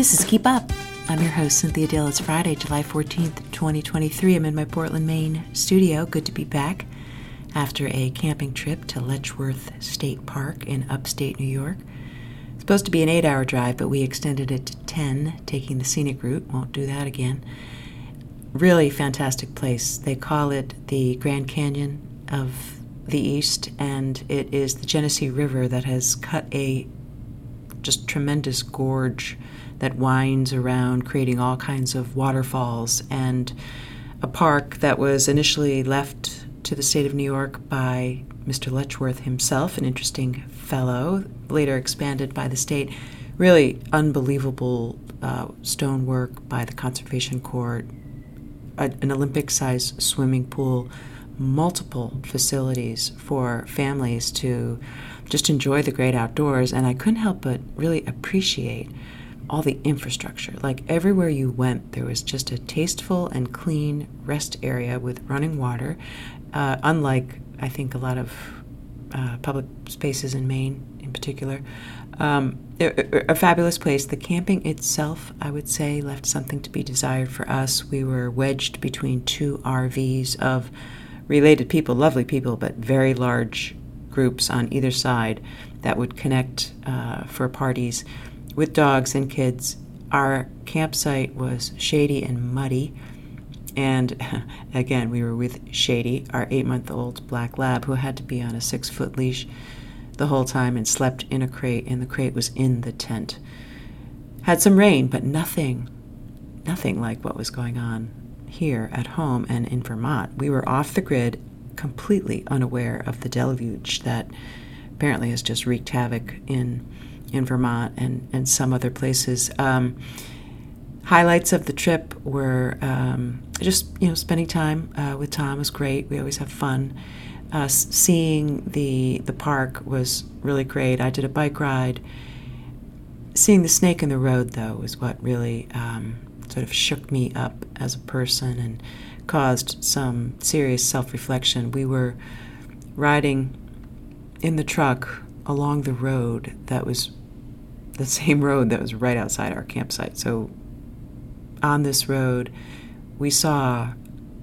This is Keep Up. I'm your host, Cynthia Dill. It's Friday, July 14th, 2023. I'm in my Portland, Maine studio. Good to be back after a camping trip to Letchworth State Park in upstate New York. It's supposed to be an eight hour drive, but we extended it to 10, taking the scenic route. Won't do that again. Really fantastic place. They call it the Grand Canyon of the East, and it is the Genesee River that has cut a just tremendous gorge that winds around, creating all kinds of waterfalls, and a park that was initially left to the state of New York by Mr. Letchworth himself, an interesting fellow, later expanded by the state. Really unbelievable uh, stonework by the Conservation Corps, a, an Olympic sized swimming pool, multiple facilities for families to just enjoy the great outdoors. And I couldn't help but really appreciate all the infrastructure. Like everywhere you went, there was just a tasteful and clean rest area with running water, uh, unlike, I think, a lot of uh, public spaces in Maine in particular. Um, a, a, fabulous place. The camping itself, I would say, left something to be desired for us. We were wedged between two RVs of related people, lovely people, but very large groups on either side that would connect uh, for parties with dogs and kids. Our campsite was shady and muddy. And again, we were with Shady, our eight month old black lab, who had to be on a six foot leash the whole time and slept in a crate, and the crate was in the tent. Had some rain, but nothing, nothing like what was going on here at home and in Vermont. We were off the grid, completely unaware of the deluge that apparently has just wreaked havoc in in Vermont and, and some other places. Um, highlights of the trip were um, just you know spending time uh, with Tom was great. We always have fun. Uh, seeing the the park was really great. I did a bike ride. Seeing the snake in the road though was what really um, sort of shook me up as a person and caused some serious self reflection. We were riding in the truck along the road that was the same road that was right outside our campsite. So on this road, we saw,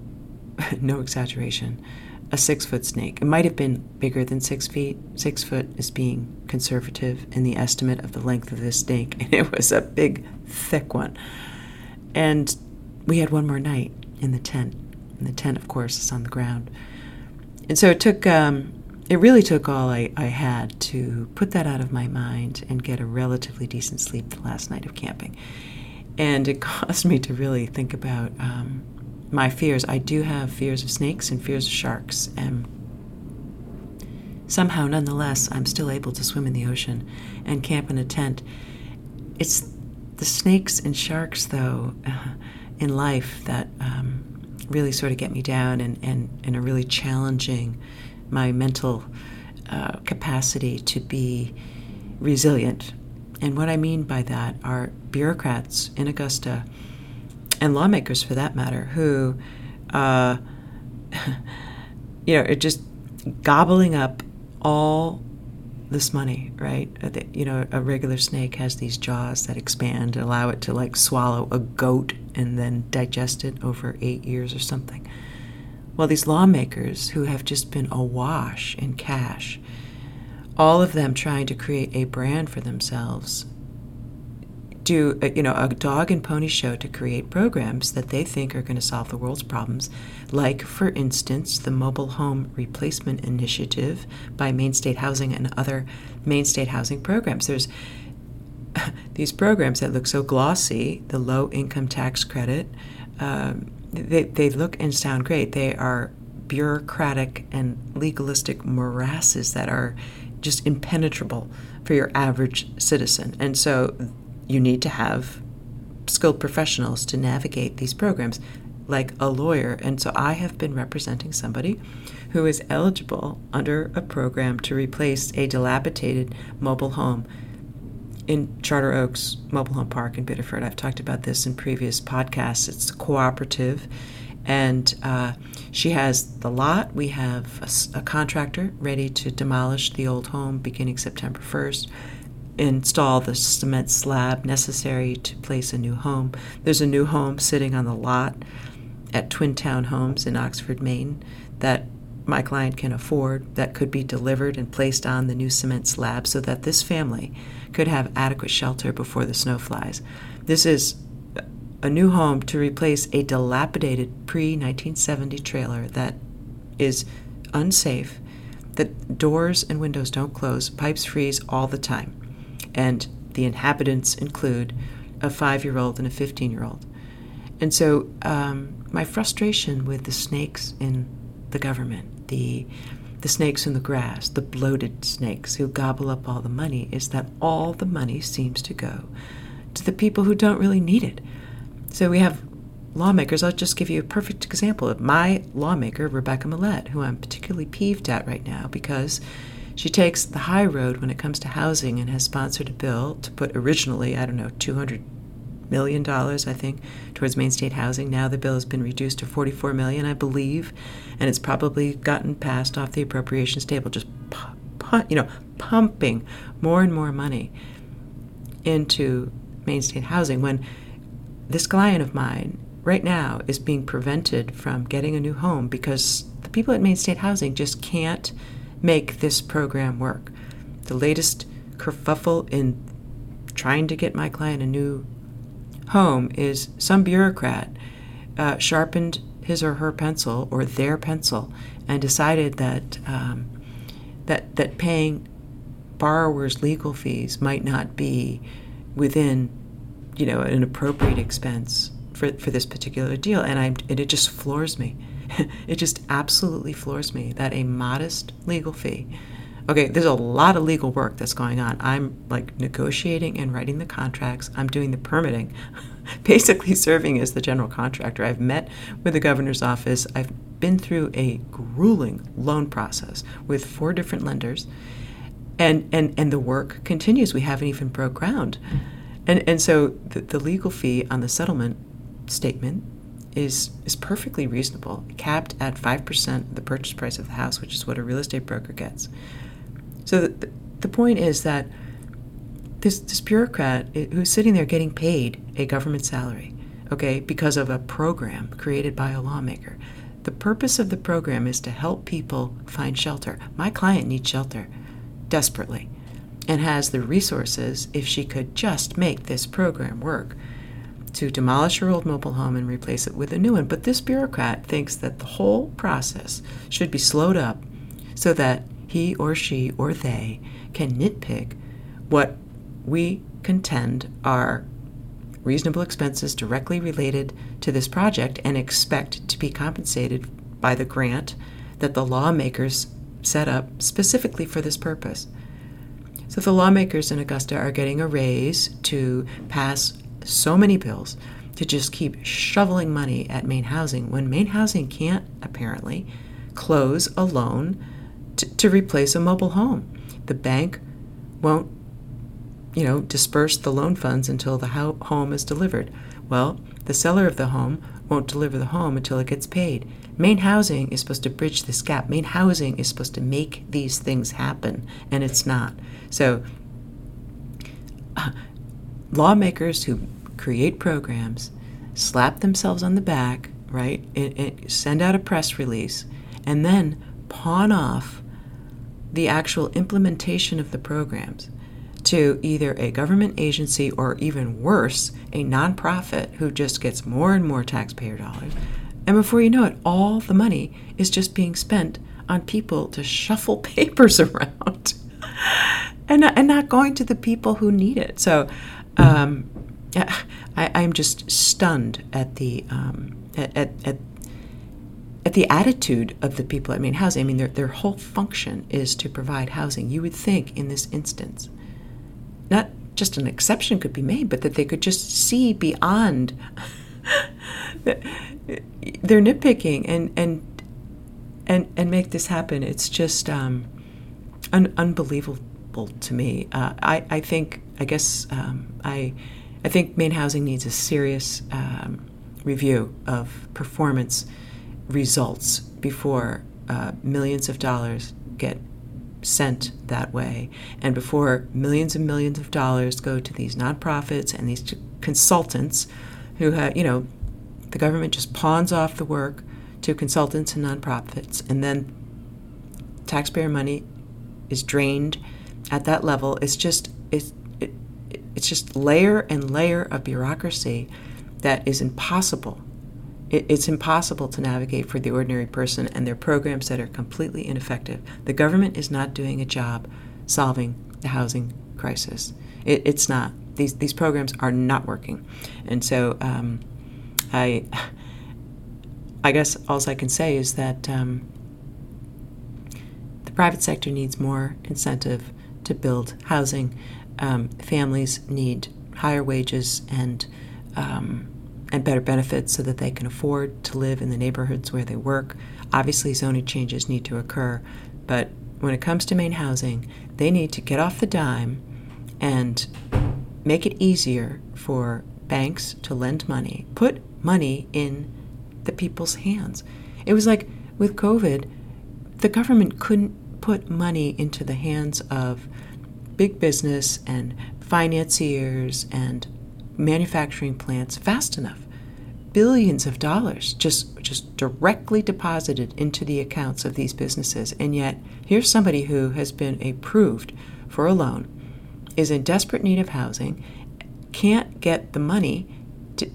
no exaggeration, a six foot snake. It might have been bigger than six feet. Six foot is being conservative in the estimate of the length of this snake, and it was a big, thick one. And we had one more night in the tent. And the tent, of course, is on the ground. And so it took um, it really took all I, I had to put that out of my mind and get a relatively decent sleep the last night of camping. And it caused me to really think about um, my fears. I do have fears of snakes and fears of sharks. And somehow, nonetheless, I'm still able to swim in the ocean and camp in a tent. It's the snakes and sharks, though, uh, in life that um, really sort of get me down and, and, and are really challenging my mental uh, capacity to be resilient. And what I mean by that are bureaucrats in Augusta and lawmakers, for that matter, who, uh, you know, are just gobbling up all this money, right? Uh, you know, a regular snake has these jaws that expand and allow it to like swallow a goat and then digest it over eight years or something. Well, these lawmakers who have just been awash in cash, all of them trying to create a brand for themselves, do uh, you know a dog and pony show to create programs that they think are going to solve the world's problems, like for instance the mobile home replacement initiative by Maine State Housing and other Maine State housing programs. There's these programs that look so glossy, the low income tax credit. Um, they, they look and sound great. They are bureaucratic and legalistic morasses that are just impenetrable for your average citizen. And so you need to have skilled professionals to navigate these programs, like a lawyer. And so I have been representing somebody who is eligible under a program to replace a dilapidated mobile home in Charter Oaks Mobile Home Park in Biddeford. I've talked about this in previous podcasts. It's cooperative, and uh, she has the lot. We have a, a, contractor ready to demolish the old home beginning September 1st. install the cement slab necessary to place a new home. There's a new home sitting on the lot at Twin Town Homes in Oxford, Maine, that my client can afford that could be delivered and placed on the new cement slab so that this family could have adequate shelter before the snow flies. This is a new home to replace a dilapidated pre 1970 trailer that is unsafe, that doors and windows don't close, pipes freeze all the time. And the inhabitants include a five year old and a 15 year old. And so um, my frustration with the snakes in the government, the the snakes in the grass, the bloated snakes who gobble up all the money, is that all the money seems to go to the people who don't really need it. So we have lawmakers. I'll just give you a perfect example of my lawmaker, Rebecca Millett, who I'm particularly peeved at right now because she takes the high road when it comes to housing and has sponsored a bill to put originally, I don't know, 200 million dollars, I think, towards Maine State housing. Now the bill has been reduced to 44 million, I believe, and it's probably gotten passed off the appropriations table, just pu- pu- you know, pumping more and more money into Maine State housing. When this client of mine right now is being prevented from getting a new home because the people at Maine State Housing just can't make this program work. The latest kerfuffle in trying to get my client a new home is some bureaucrat uh, sharpened his or her pencil or their pencil and decided that um, that that paying borrowers legal fees might not be within you know an appropriate expense for, for this particular deal. And I and it just floors me. It just absolutely floors me that a modest legal fee okay, there's a lot of legal work that's going on. I'm like negotiating and writing the contracts, I'm doing the permitting, basically serving as the general contractor. I've met with the governor's office, I've been through a grueling loan process with four different lenders. And, and, and the work continues. We haven't even broke ground. And, and so the, the legal fee on the settlement statement is is perfectly reasonable, capped at 5% of the purchase price of the house, which is what a real estate broker gets. So the, the point is that this, this bureaucrat who's sitting there getting paid a government salary, okay, because of a program created by a lawmaker. The purpose of the program is to help people find shelter. My client needs shelter desperately and has the resources, if she could just make this program work, to demolish her old mobile home and replace it with a new one. But this bureaucrat thinks that the whole process should be slowed up so that he or she or they can nitpick what we contend are reasonable expenses directly related to this project and expect to be compensated by the grant that the lawmakers set up specifically for this purpose. So the lawmakers in Augusta are getting a raise to pass so many bills to just keep shoveling money at Maine Housing when Maine Housing can't apparently close a loan to, to replace a mobile home. The bank won't, you know, disperse the loan funds until the ho- home is delivered. Well, the seller of the home won't deliver the home until it gets paid. Maine Housing is supposed to bridge this gap. Maine Housing is supposed to make these things happen, and it's not. So, uh, lawmakers who create programs slap themselves on the back, right? It, send out a press release, and then pawn off the actual implementation of the programs to either a government agency or even worse, a nonprofit who just gets more and more taxpayer dollars. And before you know it, all the money is just being spent on people to shuffle papers around and, and not going to the people who need it. So um, I, I'm just stunned at the um, at, at, at at the attitude of the people at Maine Housing. I mean, their, their whole function is to provide housing. You would think in this instance, not just an exception could be made, but that they could just see beyond their nitpicking and and and and make this happen. It's just um, un- unbelievable to me. Uh, I I think I guess um, I I think Maine Housing needs a serious um, review of performance results before uh, millions of dollars get sent that way, and before millions and millions of dollars go to these nonprofits and these consultants who have, you know, the government just pawns off the work to consultants and nonprofits, and then taxpayer money is drained at that level. It's just it's it, it's just layer and layer of bureaucracy that is impossible. It, it's impossible to navigate for the ordinary person, and their programs that are completely ineffective. The government is not doing a job solving the housing crisis. It, it's not. These these programs are not working, and so um, I. I guess all I can say is that um, the private sector needs more incentive to build housing. Um, families need higher wages and um, and better benefits so that they can afford to live in the neighborhoods where they work. Obviously, zoning changes need to occur, but when it comes to Maine housing, they need to get off the dime and make it easier for banks to lend money, put money in the people's hands. It was like with COVID, the government couldn't put money into the hands of big business and financiers and manufacturing plants fast enough. Billions of dollars just just directly deposited into the accounts of these businesses. And yet, here's somebody who has been approved for a loan, is in desperate need of housing, can't get the money to,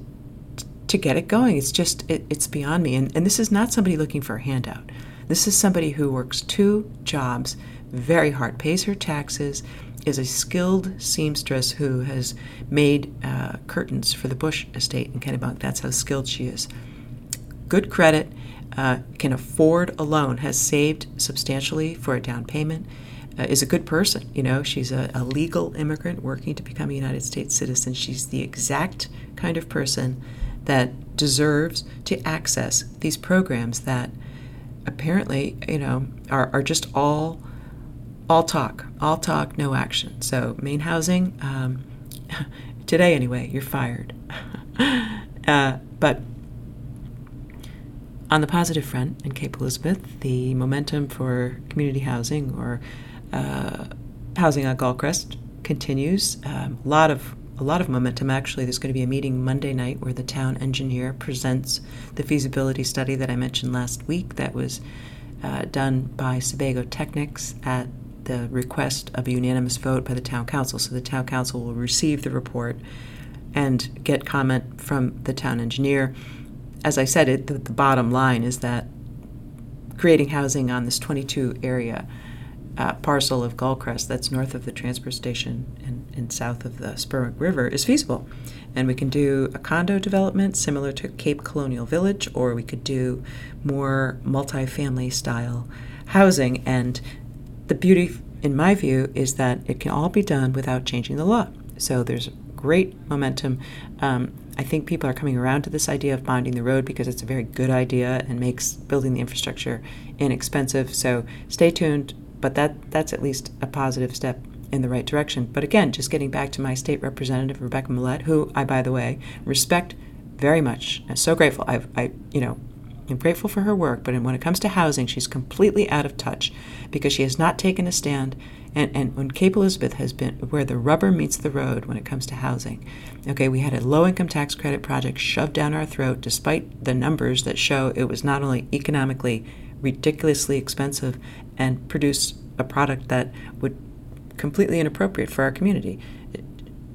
to get it going. It's just, it, it's beyond me. And, and this is not somebody looking for a handout. This is somebody who works two jobs very hard, pays her taxes, is a skilled seamstress who has made uh, curtains for the Bush estate in Kennebunk. That's how skilled she is. Good credit, uh, can afford a loan, has saved substantially for a down payment, uh, is a good person. You know, she's a, a legal immigrant working to become a United States citizen. She's the exact kind of person that deserves to access these programs that apparently, you know, are, are just all all talk, all talk, no action. So, Maine housing, um, today anyway, you're fired. uh, but on the positive front in Cape Elizabeth, the momentum for community housing or uh, housing on Gullcrest continues. Um, a lot of a lot of momentum. Actually, there's going to be a meeting Monday night where the town engineer presents the feasibility study that I mentioned last week. That was uh, done by Sebago Technics at the request of a unanimous vote by the town council. So the town council will receive the report and get comment from the town engineer. As I said, it, the, the bottom line is that creating housing on this 22 area uh, parcel of Gullcrest that's north of the transfer station and, and south of the Spurwick River is feasible. And we can do a condo development similar to Cape Colonial Village, or we could do more multifamily style housing. And the beauty, in my view, is that it can all be done without changing the law. So there's great momentum. Um, I think people are coming around to this idea of bonding the road because it's a very good idea and makes building the infrastructure inexpensive. So stay tuned, but that that's at least a positive step in the right direction. But again, just getting back to my state representative Rebecca Millett, who I, by the way, respect very much. I'm so grateful. I've, I, you know, I'm grateful for her work, but when it comes to housing, she's completely out of touch because she has not taken a stand. And, and when Cape Elizabeth has been where the rubber meets the road when it comes to housing. Okay, we had a low income tax credit project shoved down our throat despite the numbers that show it was not only economically ridiculously expensive and produced a product that would completely inappropriate for our community.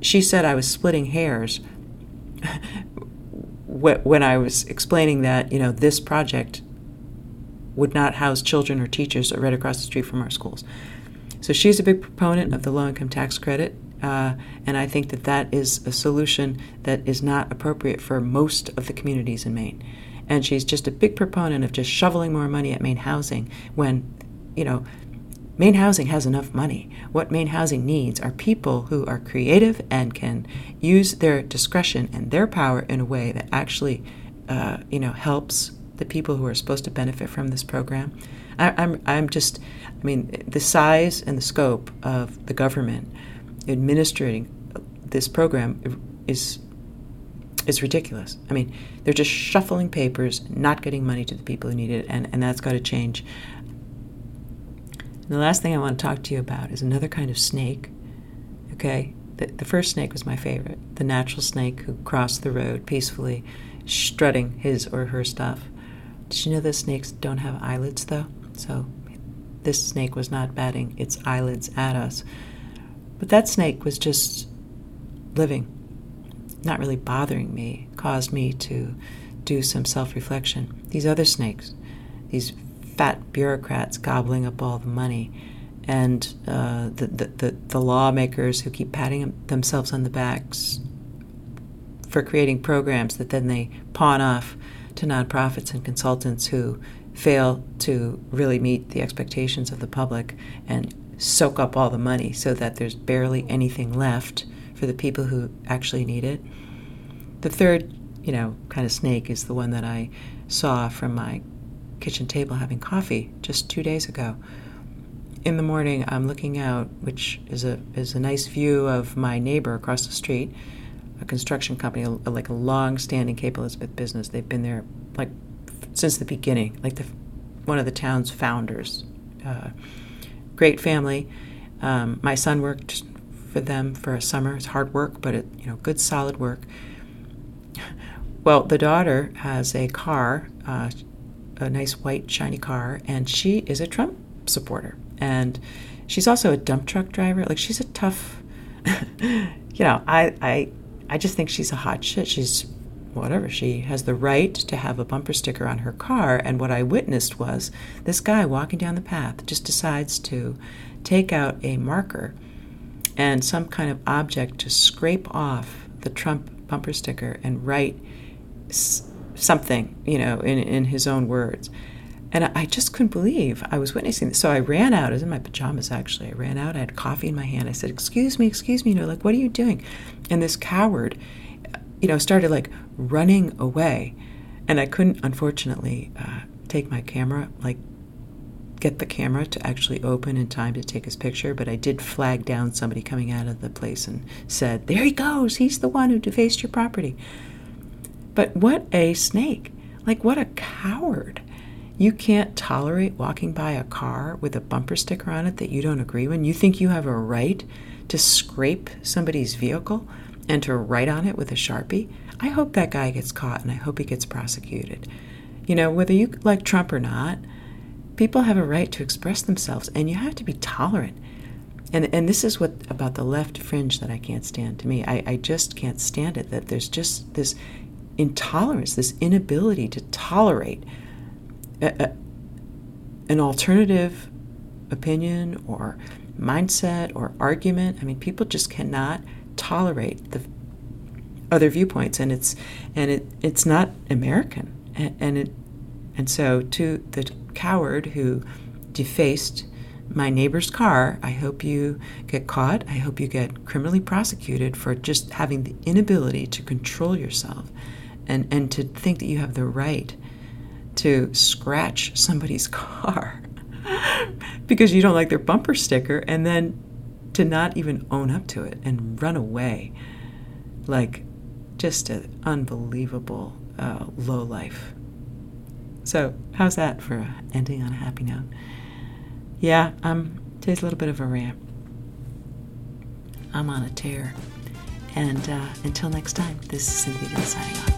She said I was splitting hairs when I was explaining that, you know, this project would not house children or teachers right across the street from our schools. So she's a big proponent of the low income tax credit, uh, and I think that that is a solution that is not appropriate for most of the communities in Maine. And she's just a big proponent of just shoveling more money at Maine housing when, you know, Maine Housing has enough money. What Maine Housing needs are people who are creative and can use their discretion and their power in a way that actually, uh, you know, helps the people who are supposed to benefit from this program. I, I'm, I'm just, I mean, the size and the scope of the government administering this program is is ridiculous. I mean, they're just shuffling papers, not getting money to the people who need it, and, and that's got to change. And the last thing I want to talk to you about is another kind of snake. Okay? The, the first snake was my favorite the natural snake who crossed the road peacefully, strutting his or her stuff. Did you know that snakes don't have eyelids, though? So this snake was not batting its eyelids at us. But that snake was just living, not really bothering me, caused me to do some self reflection. These other snakes, these fat bureaucrats gobbling up all the money, and uh, the, the, the, the lawmakers who keep patting themselves on the backs for creating programs that then they pawn off to nonprofits and consultants who fail to really meet the expectations of the public and soak up all the money so that there's barely anything left for the people who actually need it. The third, you know, kind of snake is the one that I saw from my kitchen table having coffee just two days ago. In the morning, I'm looking out, which is a is a nice view of my neighbor across the street, a construction company, a, like a long-standing Cape Elizabeth business. They've been there like since the beginning, like the one of the town's founders. Uh, great family. Um, my son worked for them for a summer. It's hard work, but it, you know, good solid work. Well, the daughter has a car, uh, a nice white shiny car, and she is a Trump supporter. And she's also a dump truck driver. Like she's a tough, you know. I I I just think she's a hot shit. She's whatever. She has the right to have a bumper sticker on her car. And what I witnessed was this guy walking down the path just decides to take out a marker and some kind of object to scrape off the Trump bumper sticker and write something, you know, in, in his own words. And I just couldn't believe I was witnessing this. So I ran out. I was in my pajamas, actually. I ran out. I had coffee in my hand. I said, Excuse me, excuse me. You know, like, what are you doing? And this coward, you know, started like running away. And I couldn't, unfortunately, uh, take my camera, like, get the camera to actually open in time to take his picture. But I did flag down somebody coming out of the place and said, There he goes. He's the one who defaced your property. But what a snake. Like, what a coward. You can't tolerate walking by a car with a bumper sticker on it that you don't agree with. You think you have a right to scrape somebody's vehicle and to write on it with a Sharpie? I hope that guy gets caught and I hope he gets prosecuted. You know, whether you like Trump or not, people have a right to express themselves and you have to be tolerant. And, and this is what about the left fringe that I can't stand to me. I, I just can't stand it that there's just this intolerance, this inability to tolerate a, a, an alternative opinion or mindset or argument. I mean, people just cannot tolerate the other viewpoints, and it's and it it's not American, and, and it and so to the coward who defaced my neighbor's car, I hope you get caught. I hope you get criminally prosecuted for just having the inability to control yourself and, and to think that you have the right to scratch somebody's car because you don't like their bumper sticker and then to not even own up to it and run away like just an unbelievable uh, low life. So, how's that for ending on a happy note? Yeah, um, today's a little bit of a rant. I'm on a tear. And uh, until next time, this is Cynthia signing off.